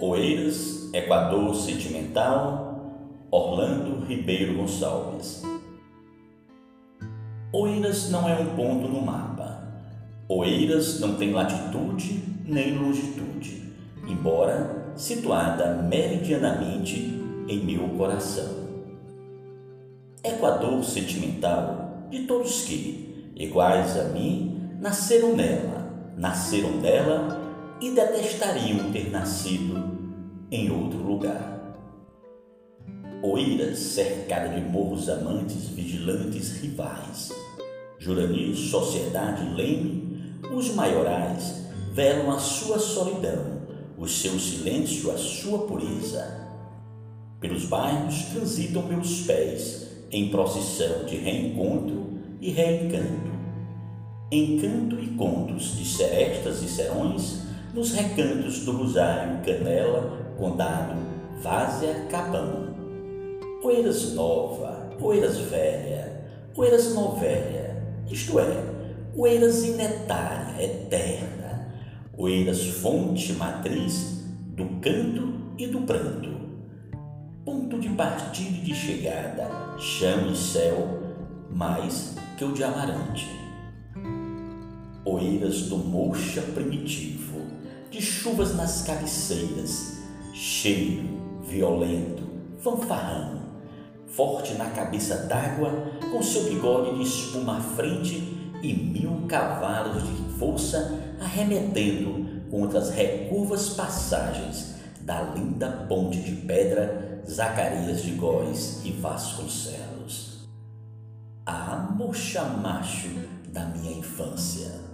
Oeiras, Equador Sentimental, Orlando Ribeiro Gonçalves. Oeiras não é um ponto no mapa. Oeiras não tem latitude nem longitude, embora situada meridianamente em meu coração. Equador sentimental de todos que, iguais a mim, nasceram nela, nasceram dela e detestariam ter nascido em outro lugar. Oeiras cercada de morros amantes, vigilantes, rivais. Jurani, sociedade, leme, os maiorais velam a sua solidão, o seu silêncio, a sua pureza. Pelos bairros transitam meus pés em procissão de reencontro e reencanto. Encanto e contos de serestas e serões nos recantos do Rosário, Canela, Condado, Várzea, Capão. Oeiras nova, Oeiras velha, Oeiras novelha, isto é, Oeiras inetária, eterna, Oeiras fonte matriz do canto e do pranto. Ponto de partida e de chegada, chão e céu, mais que o de Amarante. Oeiras do mocha primitivo, de chuvas nas cabeceiras, cheio, violento, fanfarrão, forte na cabeça d'água, com seu bigode de espuma à frente e mil cavalos de força arremetendo contra as recurvas passagens da linda ponte de pedra Zacarias de Góis e Vasconcelos. Ah, mocha macho da minha infância!